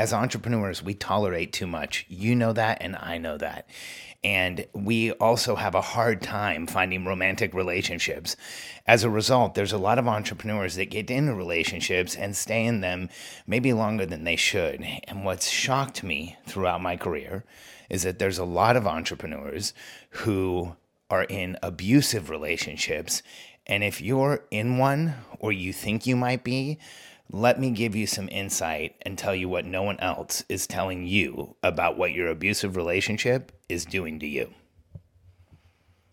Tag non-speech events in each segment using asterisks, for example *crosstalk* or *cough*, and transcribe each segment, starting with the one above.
as entrepreneurs, we tolerate too much. You know that, and I know that. And we also have a hard time finding romantic relationships. As a result, there's a lot of entrepreneurs that get into relationships and stay in them maybe longer than they should. And what's shocked me throughout my career is that there's a lot of entrepreneurs who are in abusive relationships. And if you're in one or you think you might be, let me give you some insight and tell you what no one else is telling you about what your abusive relationship is doing to you.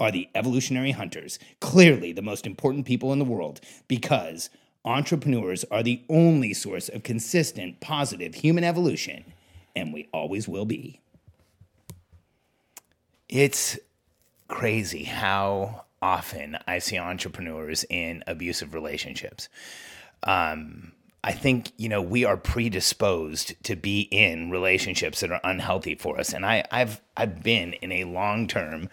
are the evolutionary hunters, clearly the most important people in the world, because entrepreneurs are the only source of consistent, positive human evolution, and we always will be. It's crazy how often I see entrepreneurs in abusive relationships. Um, I think you know we are predisposed to be in relationships that are unhealthy for us, and I, I've I've been in a long term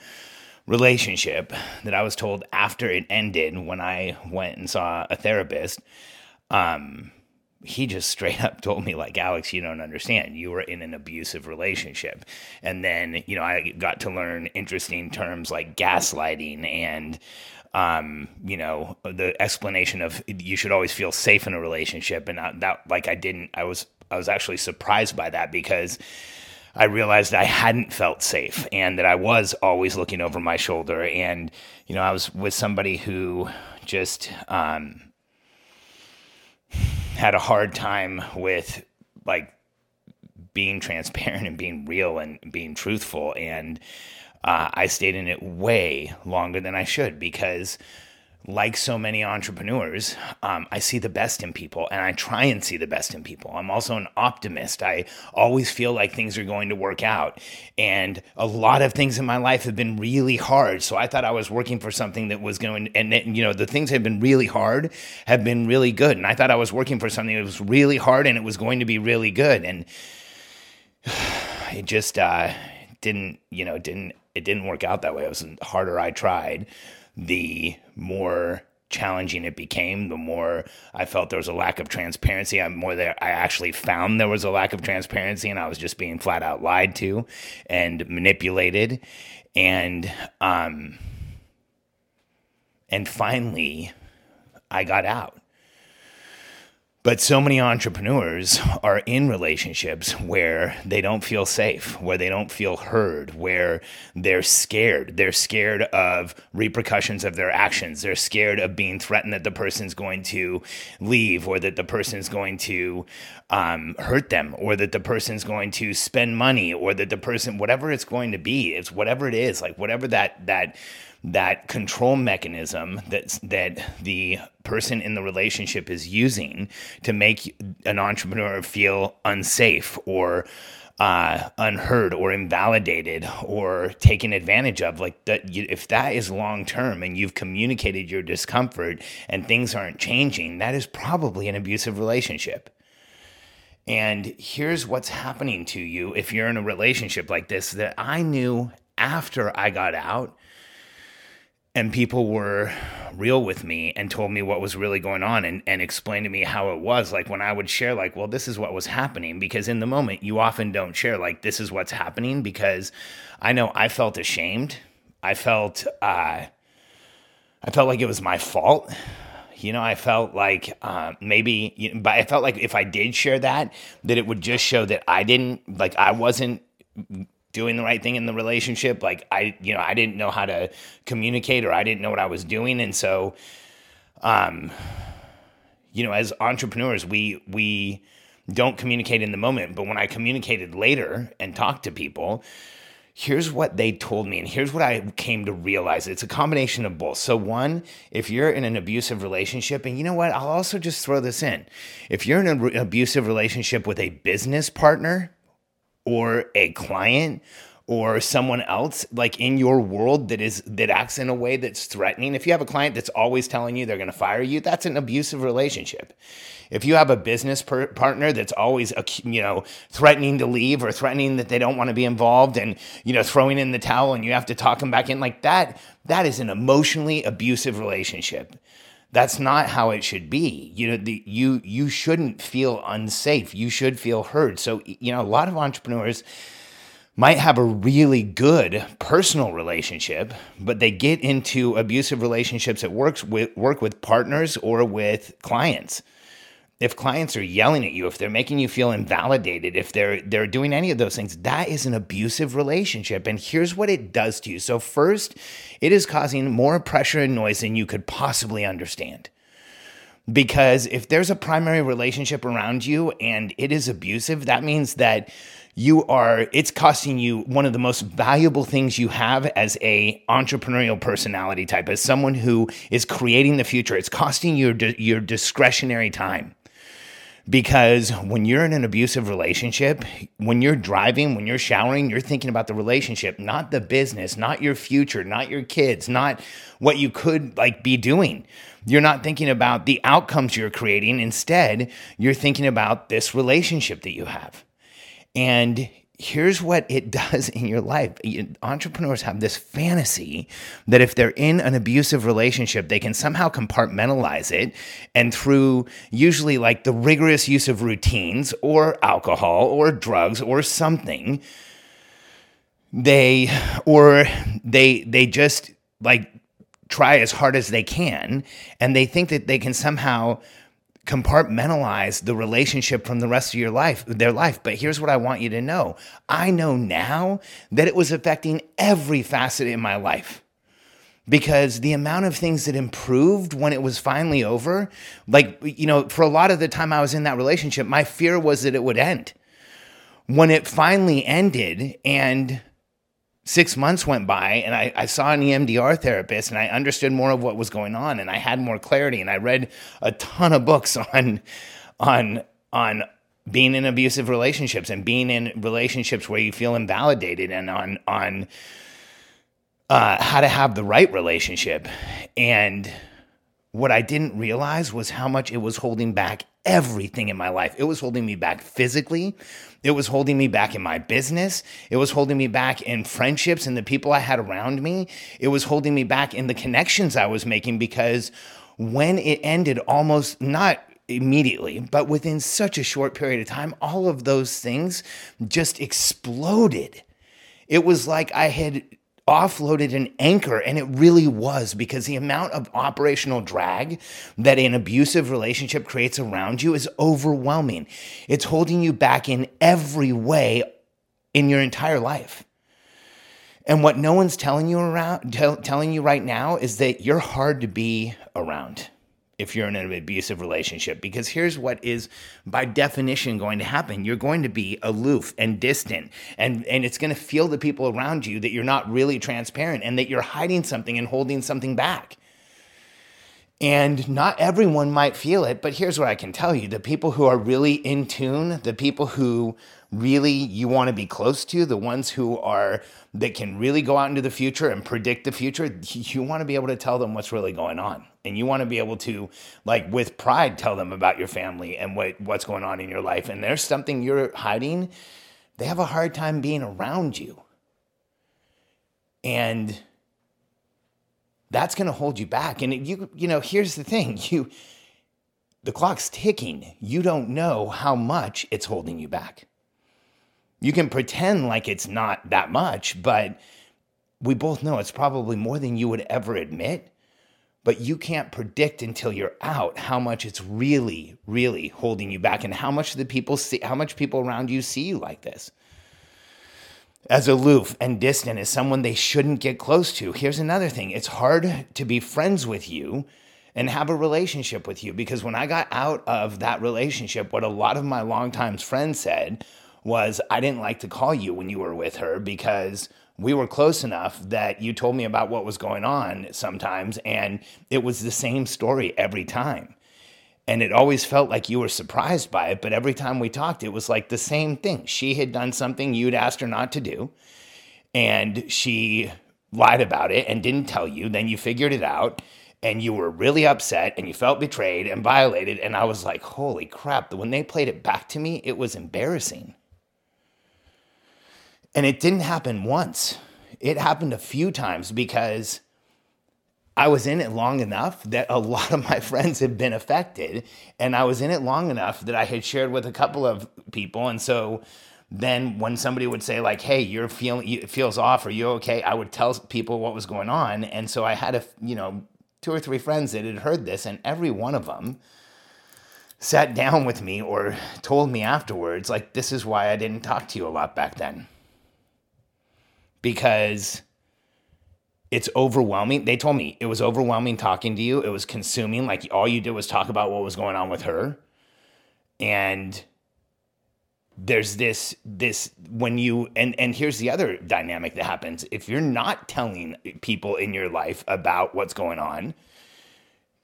relationship that I was told after it ended when I went and saw a therapist. Um, he just straight up *laughs* told me like alex you don't understand you were in an abusive relationship and then you know i got to learn interesting terms like gaslighting and um, you know the explanation of you should always feel safe in a relationship and that like i didn't i was i was actually surprised by that because I realized I hadn't felt safe and that I was always looking over my shoulder. And, you know, I was with somebody who just um, had a hard time with like being transparent and being real and being truthful. And uh, I stayed in it way longer than I should because like so many entrepreneurs, um, I see the best in people and I try and see the best in people. I'm also an optimist. I always feel like things are going to work out. And a lot of things in my life have been really hard. So I thought I was working for something that was going, and, you know, the things that have been really hard have been really good. And I thought I was working for something that was really hard and it was going to be really good. And *sighs* it just uh, didn't, you know, didn't, it didn't work out that way. It was harder I tried the more challenging it became, the more I felt there was a lack of transparency. I'm more there. I actually found there was a lack of transparency, and I was just being flat out lied to and manipulated, and um, and finally, I got out. But so many entrepreneurs are in relationships where they don't feel safe, where they don't feel heard, where they're scared. They're scared of repercussions of their actions. They're scared of being threatened that the person's going to leave or that the person's going to um, hurt them or that the person's going to spend money or that the person, whatever it's going to be, it's whatever it is, like whatever that, that, that control mechanism that that the person in the relationship is using to make an entrepreneur feel unsafe or uh, unheard or invalidated or taken advantage of. Like that, if that is long term and you've communicated your discomfort and things aren't changing, that is probably an abusive relationship. And here's what's happening to you if you're in a relationship like this that I knew after I got out and people were real with me and told me what was really going on and, and explained to me how it was. Like when i would share like well this is what was happening because in the moment you often don't share like this is what's happening because i know i felt ashamed. I felt uh, i felt like it was my fault. You know i felt like uh, maybe but i felt like if i did share that that it would just show that i didn't like i wasn't doing the right thing in the relationship. Like I, you know, I didn't know how to communicate or I didn't know what I was doing. And so, um, you know, as entrepreneurs, we, we don't communicate in the moment. But when I communicated later and talked to people, here's what they told me and here's what I came to realize. It's a combination of both. So one, if you're in an abusive relationship and you know what, I'll also just throw this in. If you're in an abusive relationship with a business partner or a client or someone else like in your world that is that acts in a way that's threatening. If you have a client that's always telling you they're going to fire you that's an abusive relationship. If you have a business per- partner that's always you know threatening to leave or threatening that they don't want to be involved and you know throwing in the towel and you have to talk them back in like that that is an emotionally abusive relationship that's not how it should be. You know the, you you shouldn't feel unsafe. You should feel heard. So you know a lot of entrepreneurs might have a really good personal relationship, but they get into abusive relationships at work with work with partners or with clients. If clients are yelling at you, if they're making you feel invalidated, if they're they're doing any of those things, that is an abusive relationship. And here's what it does to you. So first, it is causing more pressure and noise than you could possibly understand. Because if there's a primary relationship around you and it is abusive, that means that you are it's costing you one of the most valuable things you have as a entrepreneurial personality type as someone who is creating the future it's costing you your, your discretionary time because when you're in an abusive relationship when you're driving when you're showering you're thinking about the relationship not the business not your future not your kids not what you could like be doing. You're not thinking about the outcomes you're creating. Instead you're thinking about this relationship that you have. And here's what it *laughs* does in your life. Entrepreneurs have this fantasy that if they're in an abusive relationship, they can somehow compartmentalize it. And through usually like the rigorous use of routines or alcohol or drugs or something, they or they they just like try as hard as they can and they think that they can somehow compartmentalize the relationship from the rest of your life, their life. But here's what I want you to know I know now that it was affecting every facet in my life because the amount of things that improved when it was finally over, like, you know, for a lot of the time I was in that relationship, my fear was that it would end. When it finally ended and six months went by and I, I, saw an EMDR therapist and I understood more of what was going on and I had more clarity and I read a ton of books *laughs* on on on being in abusive relationships and being in relationships where you feel invalidated and on on uh, how to have the right relationship. And what I didn't realize was how much it was holding back everything in my life. It was holding me back physically. It was holding me back in my business. It was holding me back in friendships and the people I had around me. It was holding me back in the connections I was making because when it ended almost not immediately, but within such a short period of time, all of those things just exploded. It was like I had offloaded an anchor, and it really was because the amount of operational drag that an abusive relationship creates around you is overwhelming. It's holding you back in every way in your entire life. And what no one's telling you around telling you right now is that you're hard to be around if you're in an abusive relationship. Because here's what is by definition going to happen. You're going to be aloof and distant and and it's going to feel the people around you that you're not really transparent and that you're hiding something and holding something back. And not everyone might feel it, but here's what I can tell you. The people who are really in tune, the people who really you want to be close to, the ones who are that can really go out into the future and predict the future, *laughs* you want to be able to tell them what's really going on. And you want to be able to like with pride tell them about your family and what what's going on in your life. And there's something you're hiding, they have a hard time being around you. And that's going to hold you back. And you, you know, here's the thing *laughs* you, the clock's ticking. You don't know how much it's holding you back. You can pretend like it's not that much, but we both know it's probably more than you would ever admit. But you can't predict until you're out how much it's really, really holding you back and how much the people see, how much people around you see you like this. as aloof and distant as someone they shouldn't get close to. Here's another thing it's hard to be friends with you and have a relationship with you because when I got out of that relationship, what a lot of my longtime friends said was, I didn't like to call you when you were with her because we were close enough that you told me about what was going on sometimes, and it was the same story every time. And it always felt like you were surprised by it, but every time we talked, it was like the same thing. She had done something you'd asked her not to do, and she lied about it and didn't tell you. Then you figured it out, and you were really upset and you felt betrayed and violated. And I was like, holy crap. When they played it back to me, it was embarrassing. And it didn't happen once, it happened a few times because I was in it long enough that a *laughs* lot of my friends had been affected. And I was in it long enough that I had shared with a couple of people. And so then when somebody would say like hey you're feeling it feels off. Are you okay? I would tell people what was going on. And so i had a you know two or three friends that had heard this and every one of them sat down with me or told me afterwards like this is why i didn't talk to you a lot back then because it's overwhelming. They told me it was overwhelming talking to you. It was consuming. Like all you did was talk about what was going on with her. And there's this this when you and and here's the other dynamic that happens. If you're not telling people in your life about what's going on,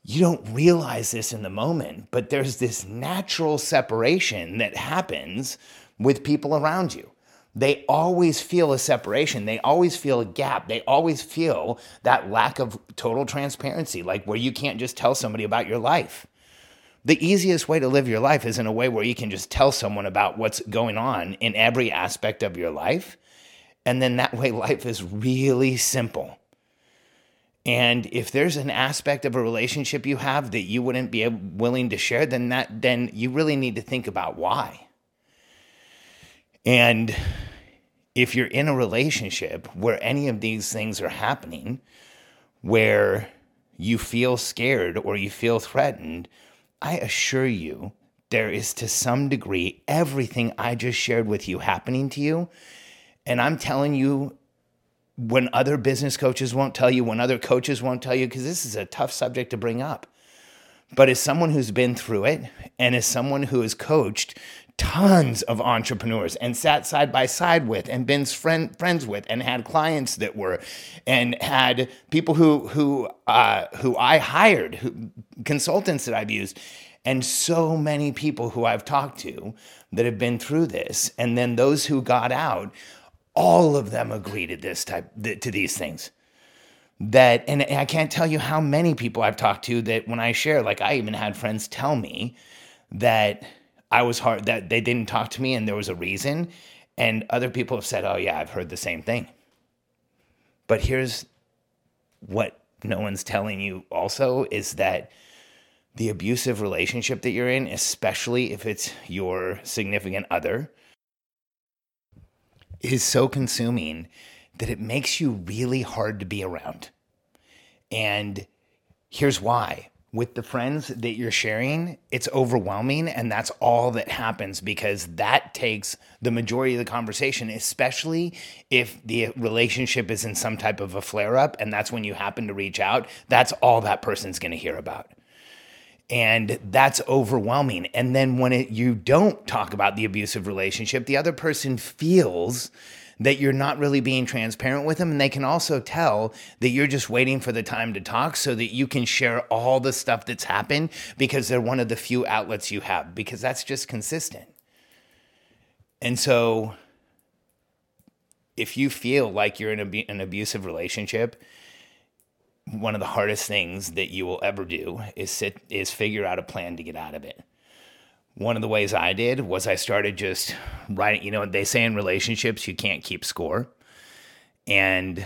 you don't realize this in the moment, but there's this natural separation that happens with people around you they always feel a separation. They always feel a gap. They always feel that lack of total transparency, like where you can't just tell somebody about your life. The easiest way to live your life is in a way where you can just tell someone about what's going on in every aspect of your life. And then that way, *laughs* life is really simple. And if there's an aspect of a relationship you have that you wouldn't be willing to share, then that then you really need to think about why. And if you're in a relationship where any of these things are happening, where you feel scared or you feel threatened, I assure you there is to some degree everything I just shared with you happening to you. And I'm telling you, when other business coaches won't tell you, when other coaches won't tell you, because this is a tough subject to bring up. But as someone who's been through it and as someone who has coached tons of entrepreneurs and sat side by side with and been friend, friends with and had clients that were and had people who who uh, who I hired who, consultants that I've used and so many people who I've talked to that have been through this. And then those who got out all of them agree to this type to these things. That and I can't tell you how many people I've talked to that when I share like I even had friends tell me that I was hard that they didn't talk to me and there was a reason. And other people have said, oh, yeah, I've heard the same thing. But here's what no one's telling you also is that the abusive relationship that you're in, especially if it's your significant other, is so consuming that it makes you really hard to be around. And here's why with the friends that you're sharing, it's overwhelming. And that's all that happens because that takes the majority of the conversation, especially if the relationship is in some type of a flare up. And that's when you happen to reach out. That's all that person's going to hear about. And that's overwhelming. And then when it, you don't talk about the abusive relationship, the other person feels that you're not really being transparent with them. And they can also tell that you're just waiting for the time to talk so that you can share all the stuff that's happened because they're one of the few outlets you have, because that's just consistent. And so if you feel like you're in an abusive relationship, one of the hardest things that you will ever do is sit is figure out a plan to get out of it one of the ways I did was I started just writing, you know, they say in relationships you can't keep score. And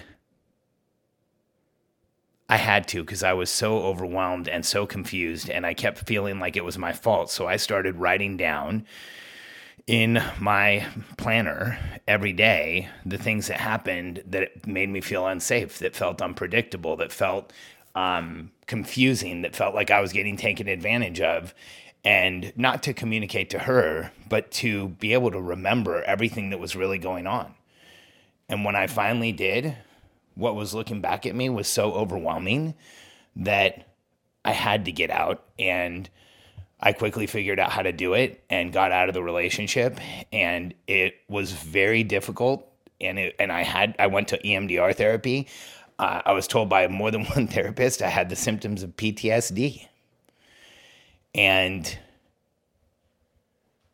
I had to because I was so overwhelmed and so confused, and I kept feeling like it was my fault. So I started writing down in my planner every day the things that happened that made me feel unsafe, that felt unpredictable, that felt um, confusing, that felt like I was getting taken advantage of and not to communicate to her, but to be able to remember everything that was really going on. And when I finally did, what was looking back at me was so overwhelming that I had to get out. And I quickly figured out how to do it and got out of the relationship. And it was very difficult. And it, and I had I went to EMDR therapy. Uh, I was told by more than *laughs* one therapist I had the symptoms of PTSD. And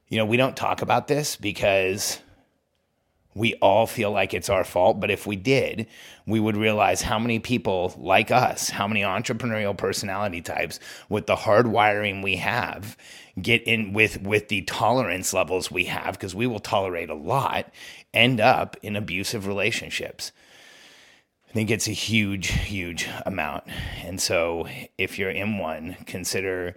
you know, we don't talk about this because we all feel like it's our fault. But if we did, we would realize how many people like us, how many entrepreneurial personality types with the hard wiring we have get in with with the tolerance levels we have because we will tolerate a lot end up in abusive relationships i think it's a huge huge amount and so if you're in one consider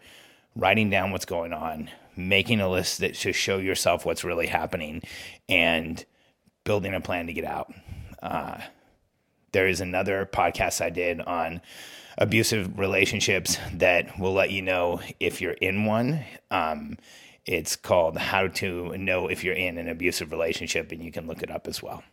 writing down what's going on making a list that to show yourself what's really happening and building a plan to get out. Uh, there is another podcast I did on abusive relationships that will let you know if you're in one. Um, it's called How to Know If You're in an Abusive Relationship, and you can look it up as well.